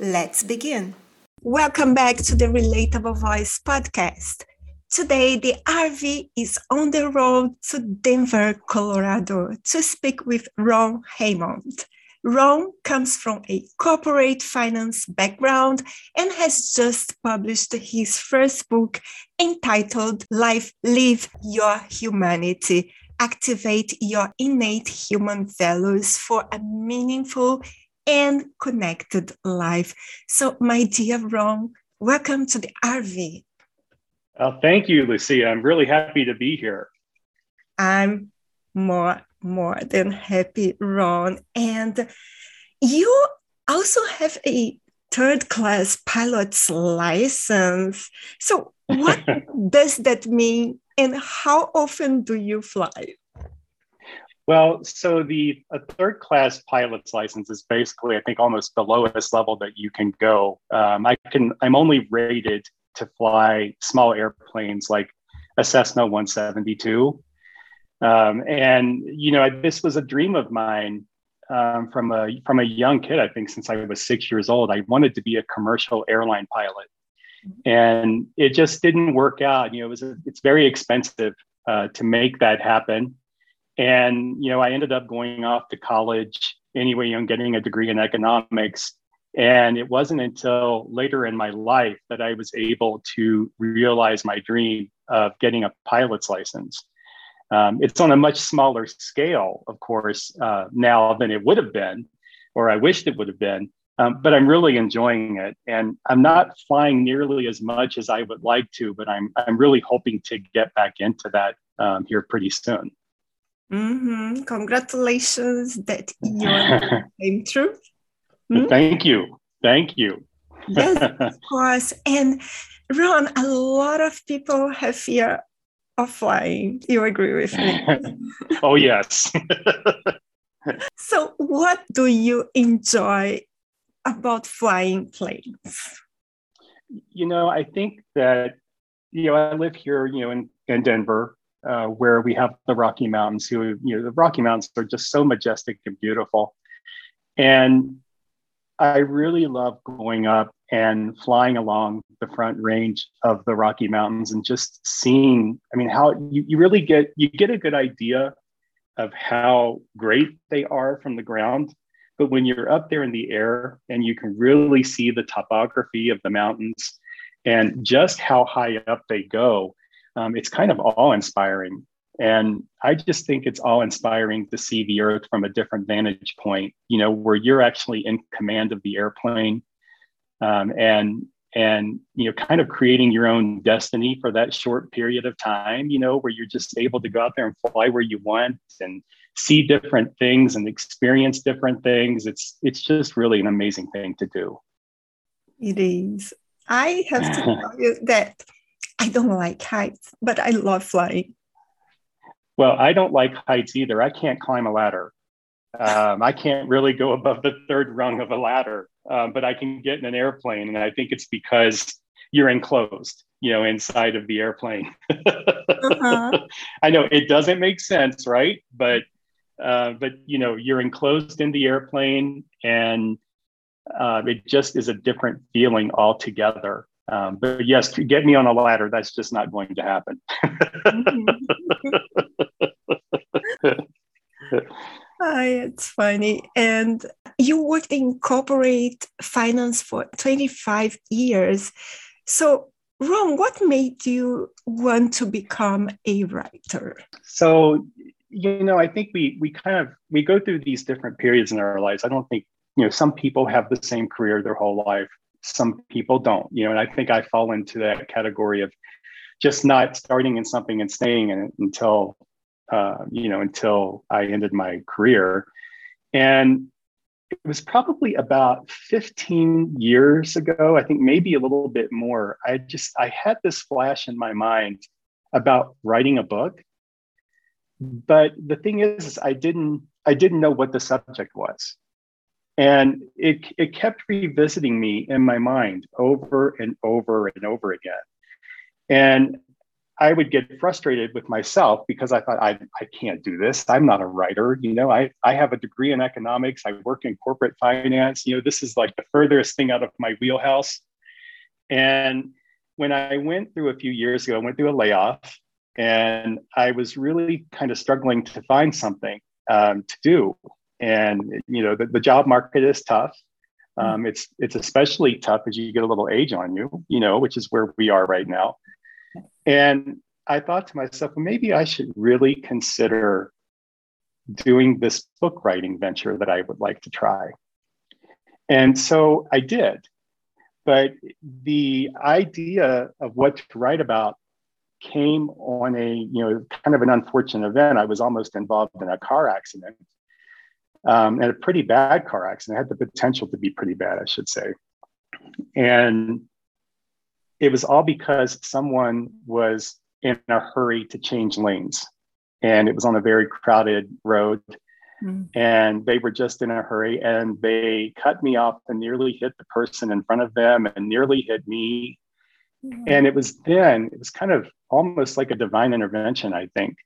Let's begin. Welcome back to the Relatable Voice podcast. Today, the RV is on the road to Denver, Colorado to speak with Ron Hammond. Ron comes from a corporate finance background and has just published his first book entitled Life Live Your Humanity Activate Your Innate Human Values for a Meaningful and Connected Life. So, my dear Ron, welcome to the RV. Uh, thank you, Lucia. I'm really happy to be here. I'm more more than happy, Ron. And you also have a third class pilot's license. So, what does that mean, and how often do you fly? Well, so the a third class pilot's license is basically, I think, almost the lowest level that you can go. Um, I can, I'm only rated to fly small airplanes like a Cessna 172. Um, and you know, this was a dream of mine um, from a from a young kid. I think since I was six years old, I wanted to be a commercial airline pilot, and it just didn't work out. You know, it was a, it's very expensive uh, to make that happen, and you know, I ended up going off to college anyway. and getting a degree in economics. And it wasn't until later in my life that I was able to realize my dream of getting a pilot's license. Um, it's on a much smaller scale, of course, uh, now than it would have been, or I wished it would have been. Um, but I'm really enjoying it, and I'm not flying nearly as much as I would like to. But I'm I'm really hoping to get back into that um, here pretty soon. Mm-hmm. Congratulations that your came true. Hmm? Thank you, thank you. yes, of course. And Ron, a lot of people have fear of flying. You agree with me? oh, yes. so, what do you enjoy about flying planes? You know, I think that, you know, I live here, you know, in, in Denver, uh, where we have the Rocky Mountains, who, you know, the Rocky Mountains are just so majestic and beautiful. And I really love going up and flying along the front range of the Rocky Mountains and just seeing, I mean, how you, you really get you get a good idea of how great they are from the ground. But when you're up there in the air and you can really see the topography of the mountains and just how high up they go, um, it's kind of awe inspiring. And I just think it's all inspiring to see the earth from a different vantage point, you know, where you're actually in command of the airplane um, and and you know kind of creating your own destiny for that short period of time you know where you're just able to go out there and fly where you want and see different things and experience different things. It's it's just really an amazing thing to do. It is. I have to tell you that i don't like heights but i love flying well, I don't like heights either. I can't climb a ladder. Um, I can't really go above the third rung of a ladder, um, but I can get in an airplane. And I think it's because you're enclosed, you know, inside of the airplane. uh-huh. I know it doesn't make sense, right? But, uh, but you know, you're enclosed in the airplane and uh, it just is a different feeling altogether. Um, but yes, get me on a ladder. That's just not going to happen. Hi, it's funny. And you worked in corporate finance for 25 years. So, Ron, what made you want to become a writer? So, you know, I think we we kind of we go through these different periods in our lives. I don't think you know some people have the same career their whole life some people don't you know and i think i fall into that category of just not starting in something and staying in it until uh, you know until i ended my career and it was probably about 15 years ago, I think maybe a little bit more. I just I had this flash in my mind about writing a book. But the thing is, is I didn't I didn't know what the subject was. And it, it kept revisiting me in my mind over and over and over again. And I would get frustrated with myself because I thought, I, I can't do this. I'm not a writer. You know, I, I have a degree in economics. I work in corporate finance. You know, this is like the furthest thing out of my wheelhouse. And when I went through a few years ago, I went through a layoff and I was really kind of struggling to find something um, to do. And, you know, the, the job market is tough. Um, it's it's especially tough as you get a little age on you, you know, which is where we are right now. And I thought to myself, well, maybe I should really consider doing this book writing venture that I would like to try. And so I did. But the idea of what to write about came on a, you know, kind of an unfortunate event. I was almost involved in a car accident, um, and a pretty bad car accident. It had the potential to be pretty bad, I should say. And it was all because someone was in a hurry to change lanes and it was on a very crowded road mm. and they were just in a hurry and they cut me off and nearly hit the person in front of them and nearly hit me mm. and it was then it was kind of almost like a divine intervention i think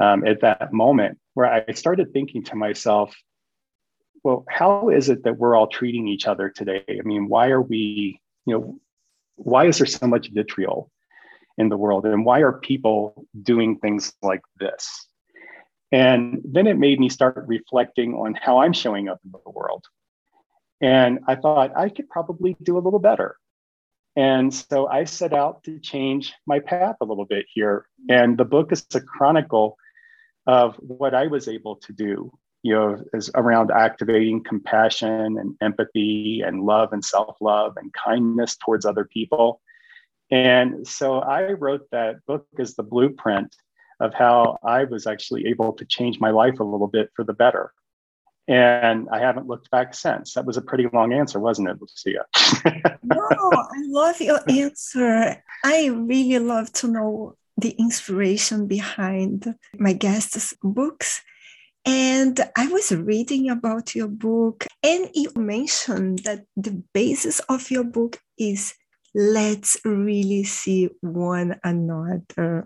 um, at that moment where i started thinking to myself well how is it that we're all treating each other today? I mean why are we you know why is there so much vitriol in the world? And why are people doing things like this? And then it made me start reflecting on how i'm showing up in the world. And i thought i could probably do a little better. And so i set out to change my path a little bit here. And the book is a chronicle of what i was able to do you know, is around activating compassion and empathy and love and self love and kindness towards other people. And so I wrote that book as the blueprint of how I was actually able to change my life a little bit for the better. And I haven't looked back since. That was a pretty long answer, wasn't it, Lucia? no, I love your answer. I really love to know the inspiration behind my guests' books and I was reading about your book, and you mentioned that the basis of your book is let's really see one another.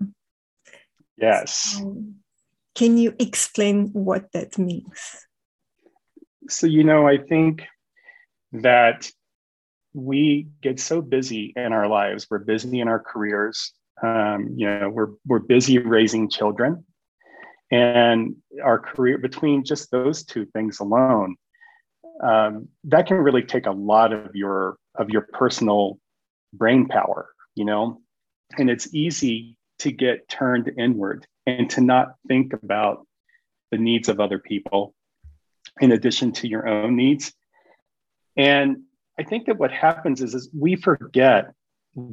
Yes. So can you explain what that means? So, you know, I think that we get so busy in our lives. We're busy in our careers. Um, you know, we're, we're busy raising children. And our career between just those two things alone um, that can really take a lot of your of your personal brain power you know? And it's easy to get turned inward and to not think about the needs of other people in addition to your own needs. And i think that what happens is, is we forget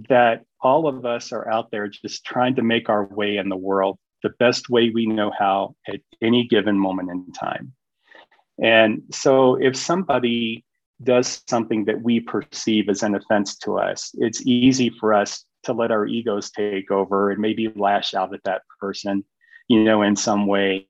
that all of us are out there just trying to make our way in the world the best way we know how at any given moment in time. And so if somebody does something that we perceive as an offense to us, it's easy for us to let our egos take over and maybe lash out at that person, you know, in some way.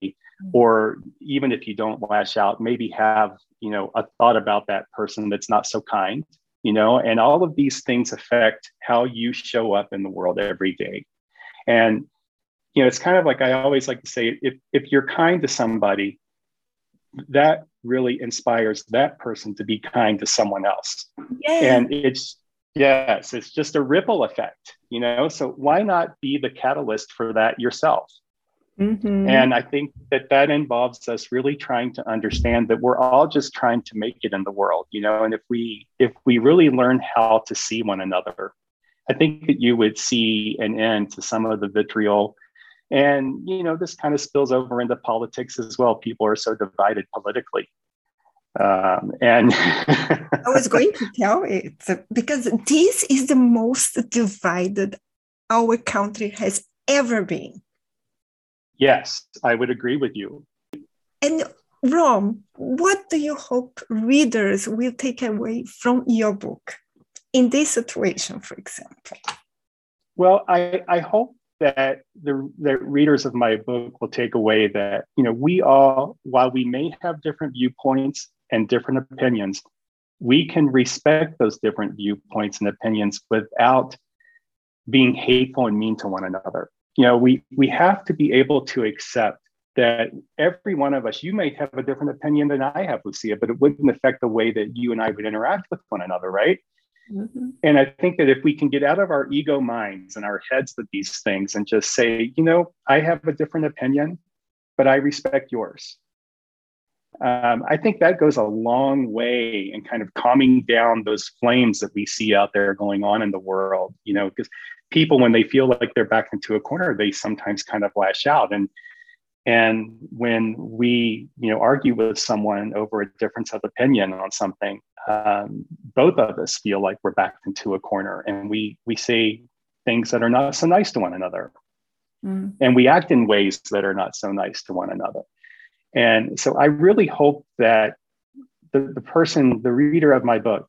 Or even if you don't lash out, maybe have, you know, a thought about that person that's not so kind, you know, and all of these things affect how you show up in the world every day. And you know, it's kind of like I always like to say if, if you're kind to somebody, that really inspires that person to be kind to someone else. Yeah. And it's, yes, it's just a ripple effect, you know? So why not be the catalyst for that yourself? Mm-hmm. And I think that that involves us really trying to understand that we're all just trying to make it in the world, you know. And if we if we really learn how to see one another, I think that you would see an end to some of the vitriol and, you know, this kind of spills over into politics as well. People are so divided politically. Um, and I was going to tell it because this is the most divided our country has ever been. Yes, I would agree with you. And Ron, what do you hope readers will take away from your book in this situation, for example? Well, I, I hope that the that readers of my book will take away that you know we all, while we may have different viewpoints and different opinions, we can respect those different viewpoints and opinions without being hateful and mean to one another. You know, we we have to be able to accept that every one of us, you may have a different opinion than I have, Lucia, but it wouldn't affect the way that you and I would interact with one another, right? Mm-hmm. And I think that if we can get out of our ego minds and our heads with these things and just say, you know, I have a different opinion, but I respect yours. Um, I think that goes a long way in kind of calming down those flames that we see out there going on in the world, you know, because people, when they feel like they're backed into a corner, they sometimes kind of lash out. And and when we, you know, argue with someone over a difference of opinion on something, um, both of us feel like we're backed into a corner, and we we say things that are not so nice to one another, mm. and we act in ways that are not so nice to one another. And so, I really hope that the, the person, the reader of my book,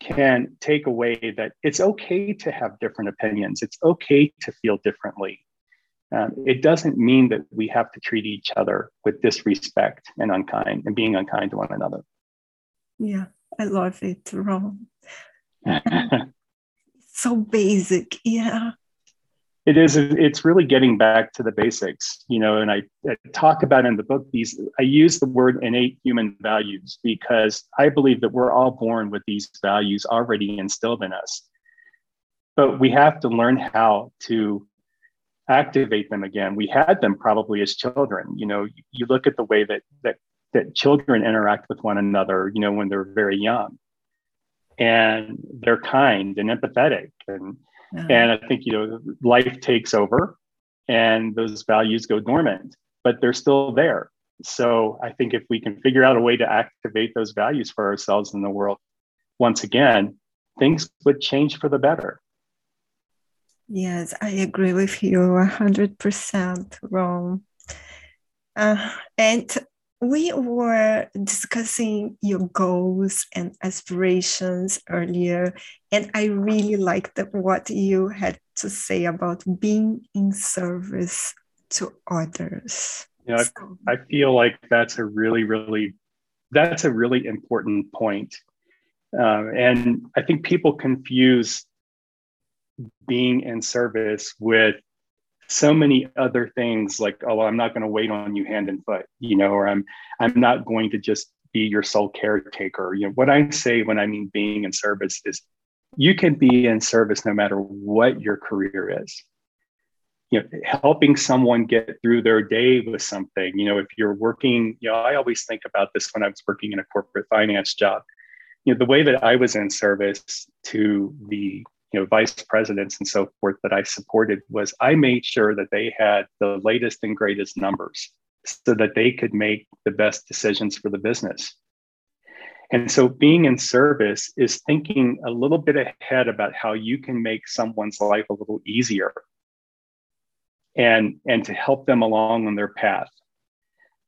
can take away that it's okay to have different opinions. It's okay to feel differently um, it doesn't mean that we have to treat each other with disrespect and unkind and being unkind to one another. Yeah, I love it, Ron. so basic, yeah. It is. It's really getting back to the basics, you know. And I, I talk about in the book these. I use the word innate human values because I believe that we're all born with these values already instilled in us, but we have to learn how to activate them again. We had them probably as children. You know, you look at the way that that that children interact with one another, you know, when they're very young. And they're kind and empathetic. And yeah. and I think, you know, life takes over and those values go dormant, but they're still there. So I think if we can figure out a way to activate those values for ourselves in the world, once again, things would change for the better. Yes, I agree with you 100% Ron. Uh, and we were discussing your goals and aspirations earlier, and I really liked what you had to say about being in service to others. Yeah. I, I feel like that's a really, really, that's a really important point. Uh, and I think people confuse being in service with so many other things like oh well, i'm not going to wait on you hand and foot you know or i'm i'm not going to just be your sole caretaker you know what i say when i mean being in service is you can be in service no matter what your career is you know helping someone get through their day with something you know if you're working you know i always think about this when i was working in a corporate finance job you know the way that i was in service to the you know vice presidents and so forth that I supported was I made sure that they had the latest and greatest numbers so that they could make the best decisions for the business. And so being in service is thinking a little bit ahead about how you can make someone's life a little easier and and to help them along on their path.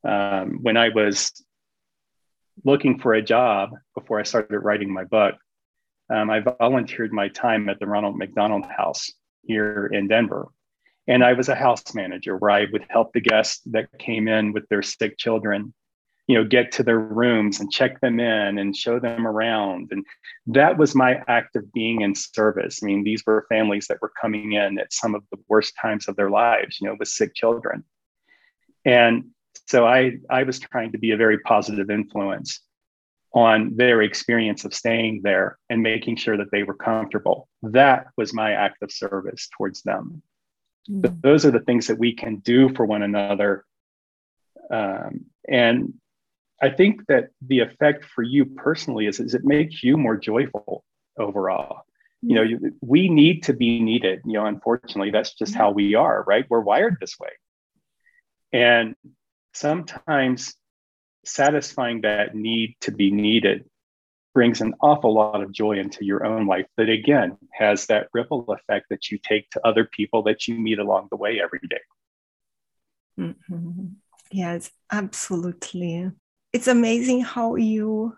Um, when I was looking for a job before I started writing my book, um, I volunteered my time at the Ronald McDonald House here in Denver. And I was a house manager where I would help the guests that came in with their sick children, you know, get to their rooms and check them in and show them around. And that was my act of being in service. I mean, these were families that were coming in at some of the worst times of their lives, you know, with sick children. And so I, I was trying to be a very positive influence on their experience of staying there and making sure that they were comfortable. That was my act of service towards them. Mm-hmm. But those are the things that we can do for one another. Um, and I think that the effect for you personally is, is it makes you more joyful overall. You know, you, we need to be needed. You know, unfortunately, that's just how we are, right? We're wired this way. And sometimes satisfying that need to be needed brings an awful lot of joy into your own life that again has that ripple effect that you take to other people that you meet along the way every day. mm-hmm. Yes, absolutely. It's amazing how you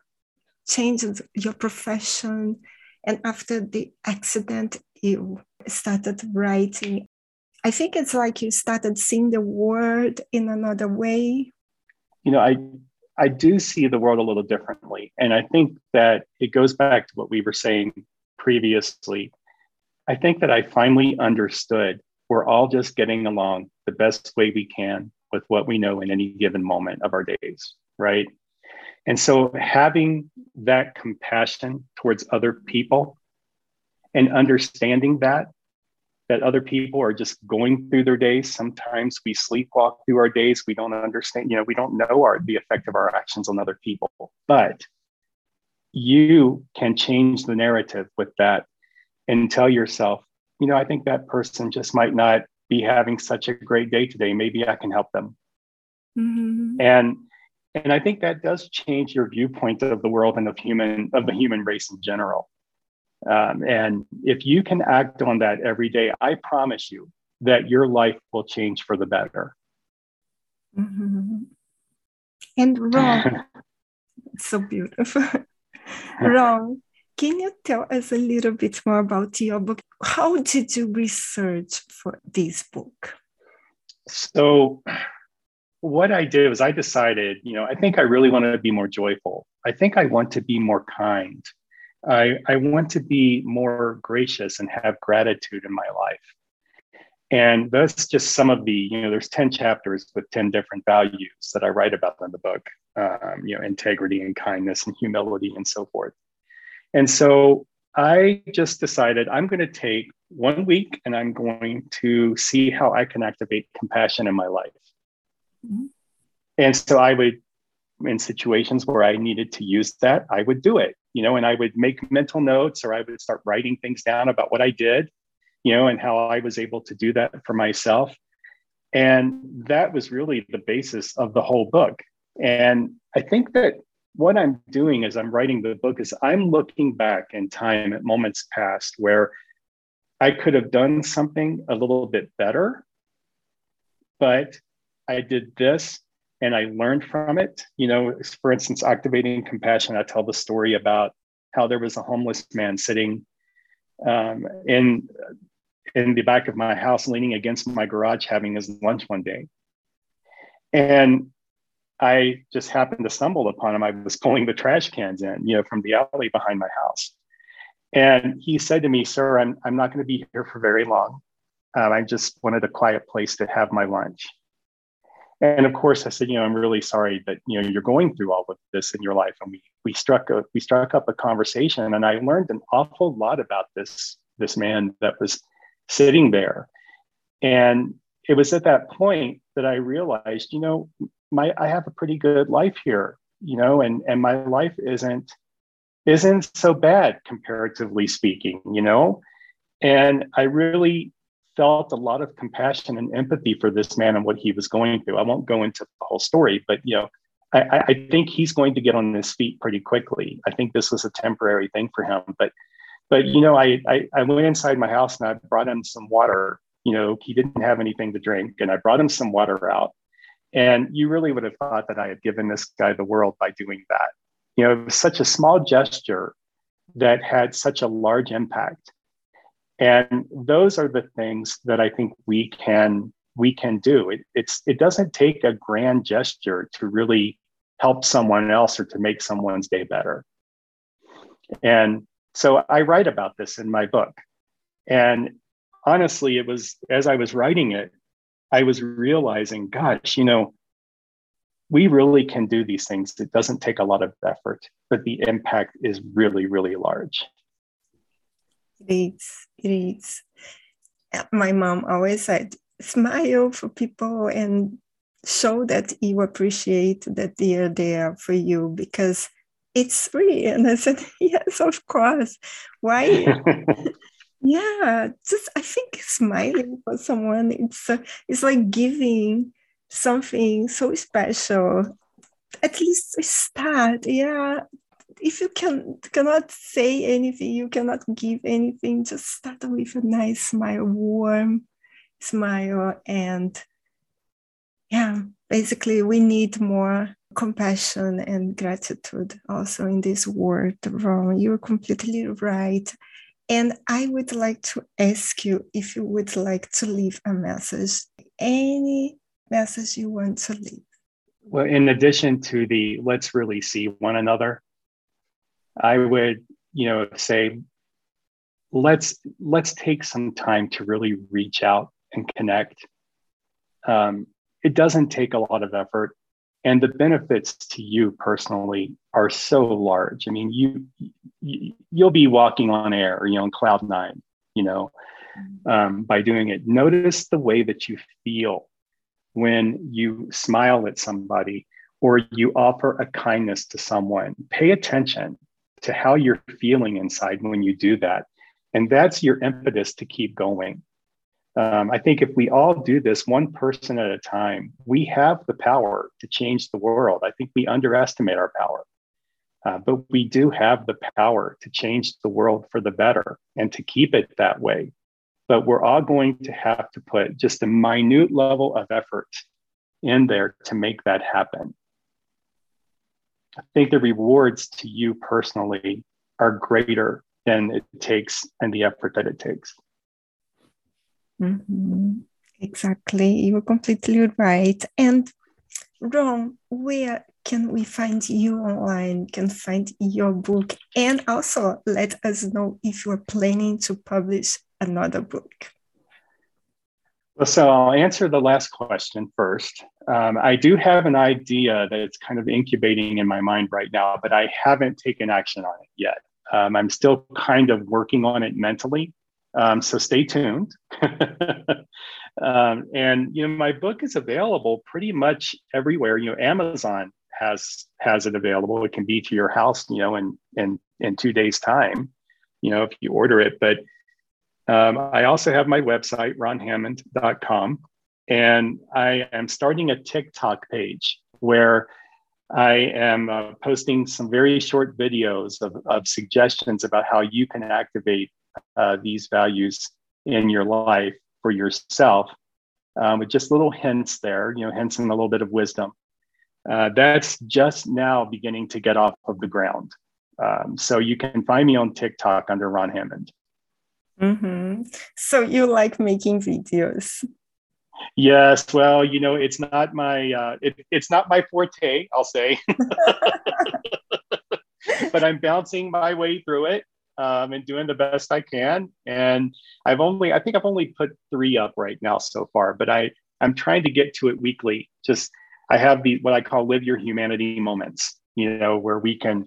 changed your profession. And after the accident, you started writing. I think it's like you started seeing the world in another way. You know, I I do see the world a little differently. And I think that it goes back to what we were saying previously. I think that I finally understood we're all just getting along the best way we can with what we know in any given moment of our days, right? And so having that compassion towards other people and understanding that that other people are just going through their days. Sometimes we sleepwalk through our days. We don't understand, you know, we don't know our, the effect of our actions on other people. But you can change the narrative with that and tell yourself, you know, I think that person just might not be having such a great day today. Maybe I can help them. Mm-hmm. And and I think that does change your viewpoint of the world and of human of the human race in general. Um, and if you can act on that every day, I promise you that your life will change for the better. Mm-hmm. And Ron so beautiful. Ron can you tell us a little bit more about your book? How did you research for this book? So, what I did was I decided, you know, I think I really want to be more joyful. I think I want to be more kind. I, I want to be more gracious and have gratitude in my life. And that's just some of the, you know, there's 10 chapters with 10 different values that I write about in the book, um, you know, integrity and kindness and humility and so forth. And so I just decided I'm going to take one week and I'm going to see how I can activate compassion in my life. Mm-hmm. And so I would, in situations where I needed to use that, I would do it you know, and I would make mental notes or I would start writing things down about what I did, you know, and how I was able to do that for myself. And that was really the basis of the whole book. And I think that what I'm doing as I'm writing the book is I'm looking back in time at moments past where I could have done something a little bit better, but I did this and I learned from it. You know, for instance, activating compassion, I tell the story about how there was a homeless man sitting um, in in the back of my house, leaning against my garage, having his lunch one day, and I just happened to stumble upon him. I was pulling the trash cans in, you know, from the alley behind my house, and he said to me, "Sir, I'm I'm not going to be here for very long. Um, I just wanted a quiet place to have my lunch." And of course, I said, you know, I'm really sorry that you know you're going through all of this in your life. And we we struck a we struck up a conversation, and I learned an awful lot about this this man that was sitting there. And it was at that point that I realized, you know, my I have a pretty good life here, you know, and and my life isn't isn't so bad comparatively speaking, you know. And I really felt a lot of compassion and empathy for this man and what he was going through. I won't go into the whole story, but you know, I, I think he's going to get on his feet pretty quickly. I think this was a temporary thing for him, but but you know, I, I I went inside my house and I brought him some water. You know, he didn't have anything to drink, and I brought him some water out. And you really would have thought that I had given this guy the world by doing that. You know, it was such a small gesture that had such a large impact and those are the things that i think we can we can do. It, it's it doesn't take a grand gesture to really help someone else or to make someone's day better. And so i write about this in my book. And honestly it was as i was writing it i was realizing gosh you know we really can do these things. It doesn't take a lot of effort but the impact is really really large it is. It is. My mom always said, smile for people and show that you appreciate that they are there for you because it's free. And I said, yes, of course. Why? yeah, just I think smiling for someone, it's uh, it's like giving something so special. At least start. Yeah, if you can cannot say anything, you cannot give anything, just start with a nice smile, warm smile, and yeah, basically, we need more compassion and gratitude also in this world, Ron. You're completely right. And I would like to ask you if you would like to leave a message, any message you want to leave. Well, in addition to the let's really see one another, I would, you know, say let's let's take some time to really reach out and connect. Um, it doesn't take a lot of effort, and the benefits to you personally are so large. I mean, you, you you'll be walking on air, or you know, on cloud nine, you know, um, by doing it. Notice the way that you feel when you smile at somebody or you offer a kindness to someone. Pay attention to how you're feeling inside when you do that. And that's your impetus to keep going. Um, I think if we all do this one person at a time, we have the power to change the world. I think we underestimate our power. Uh, but we do have the power to change the world for the better and to keep it that way but we're all going to have to put just a minute level of effort in there to make that happen. I think the rewards to you personally are greater than it takes and the effort that it takes. Mm-hmm. Exactly. You're completely right. And Ron, where can we find you online? Can find your book? And also let us know if you're planning to publish another book? Well, so I'll answer the last question first. Um, I do have an idea that's kind of incubating in my mind right now, but I haven't taken action on it yet. Um, I'm still kind of working on it mentally. Um, so stay tuned. Um, and you know, my book is available pretty much everywhere. You know, Amazon has has it available. It can be to your house, you know, in in in two days' time. You know, if you order it, but um, I also have my website, ronhammond.com, and I am starting a TikTok page where I am uh, posting some very short videos of, of, suggestions about how you can activate uh, these values in your life for yourself um, with just little hints there, you know, hints and a little bit of wisdom. Uh, that's just now beginning to get off of the ground. Um, so you can find me on TikTok under Ron Hammond. Mm-hmm. So you like making videos? Yes. Well, you know, it's not my uh, it, it's not my forte. I'll say, but I'm bouncing my way through it um, and doing the best I can. And I've only I think I've only put three up right now so far, but I I'm trying to get to it weekly. Just I have the what I call live your humanity moments. You know, where we can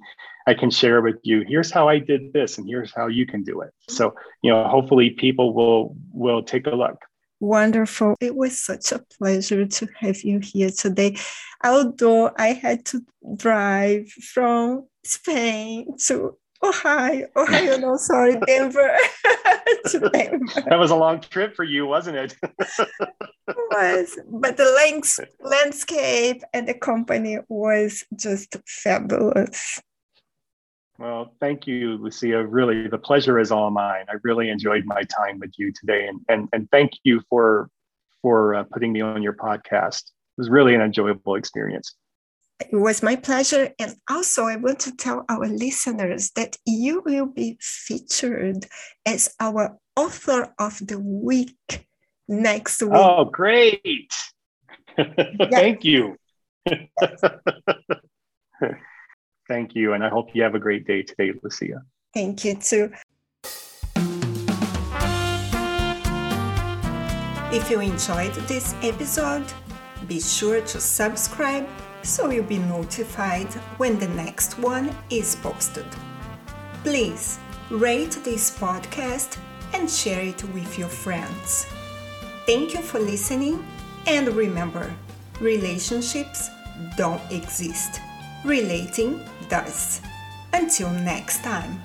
I can share with you, here's how I did this and here's how you can do it. So, you know, hopefully people will will take a look. Wonderful. It was such a pleasure to have you here today. Although I had to drive from Spain to Ohio, Ohio, no, sorry, Denver to Denver. That was a long trip for you, wasn't it? it was, but the lands, landscape and the company was just fabulous. Well, thank you, Lucia. Really, the pleasure is all mine. I really enjoyed my time with you today, and and, and thank you for for uh, putting me on your podcast. It was really an enjoyable experience. It was my pleasure. And also, I want to tell our listeners that you will be featured as our author of the week next week. Oh, great. Thank you. Thank you. And I hope you have a great day today, Lucia. Thank you too. If you enjoyed this episode, be sure to subscribe so you'll be notified when the next one is posted. Please rate this podcast and share it with your friends. Thank you for listening, and remember relationships don't exist, relating does. Until next time.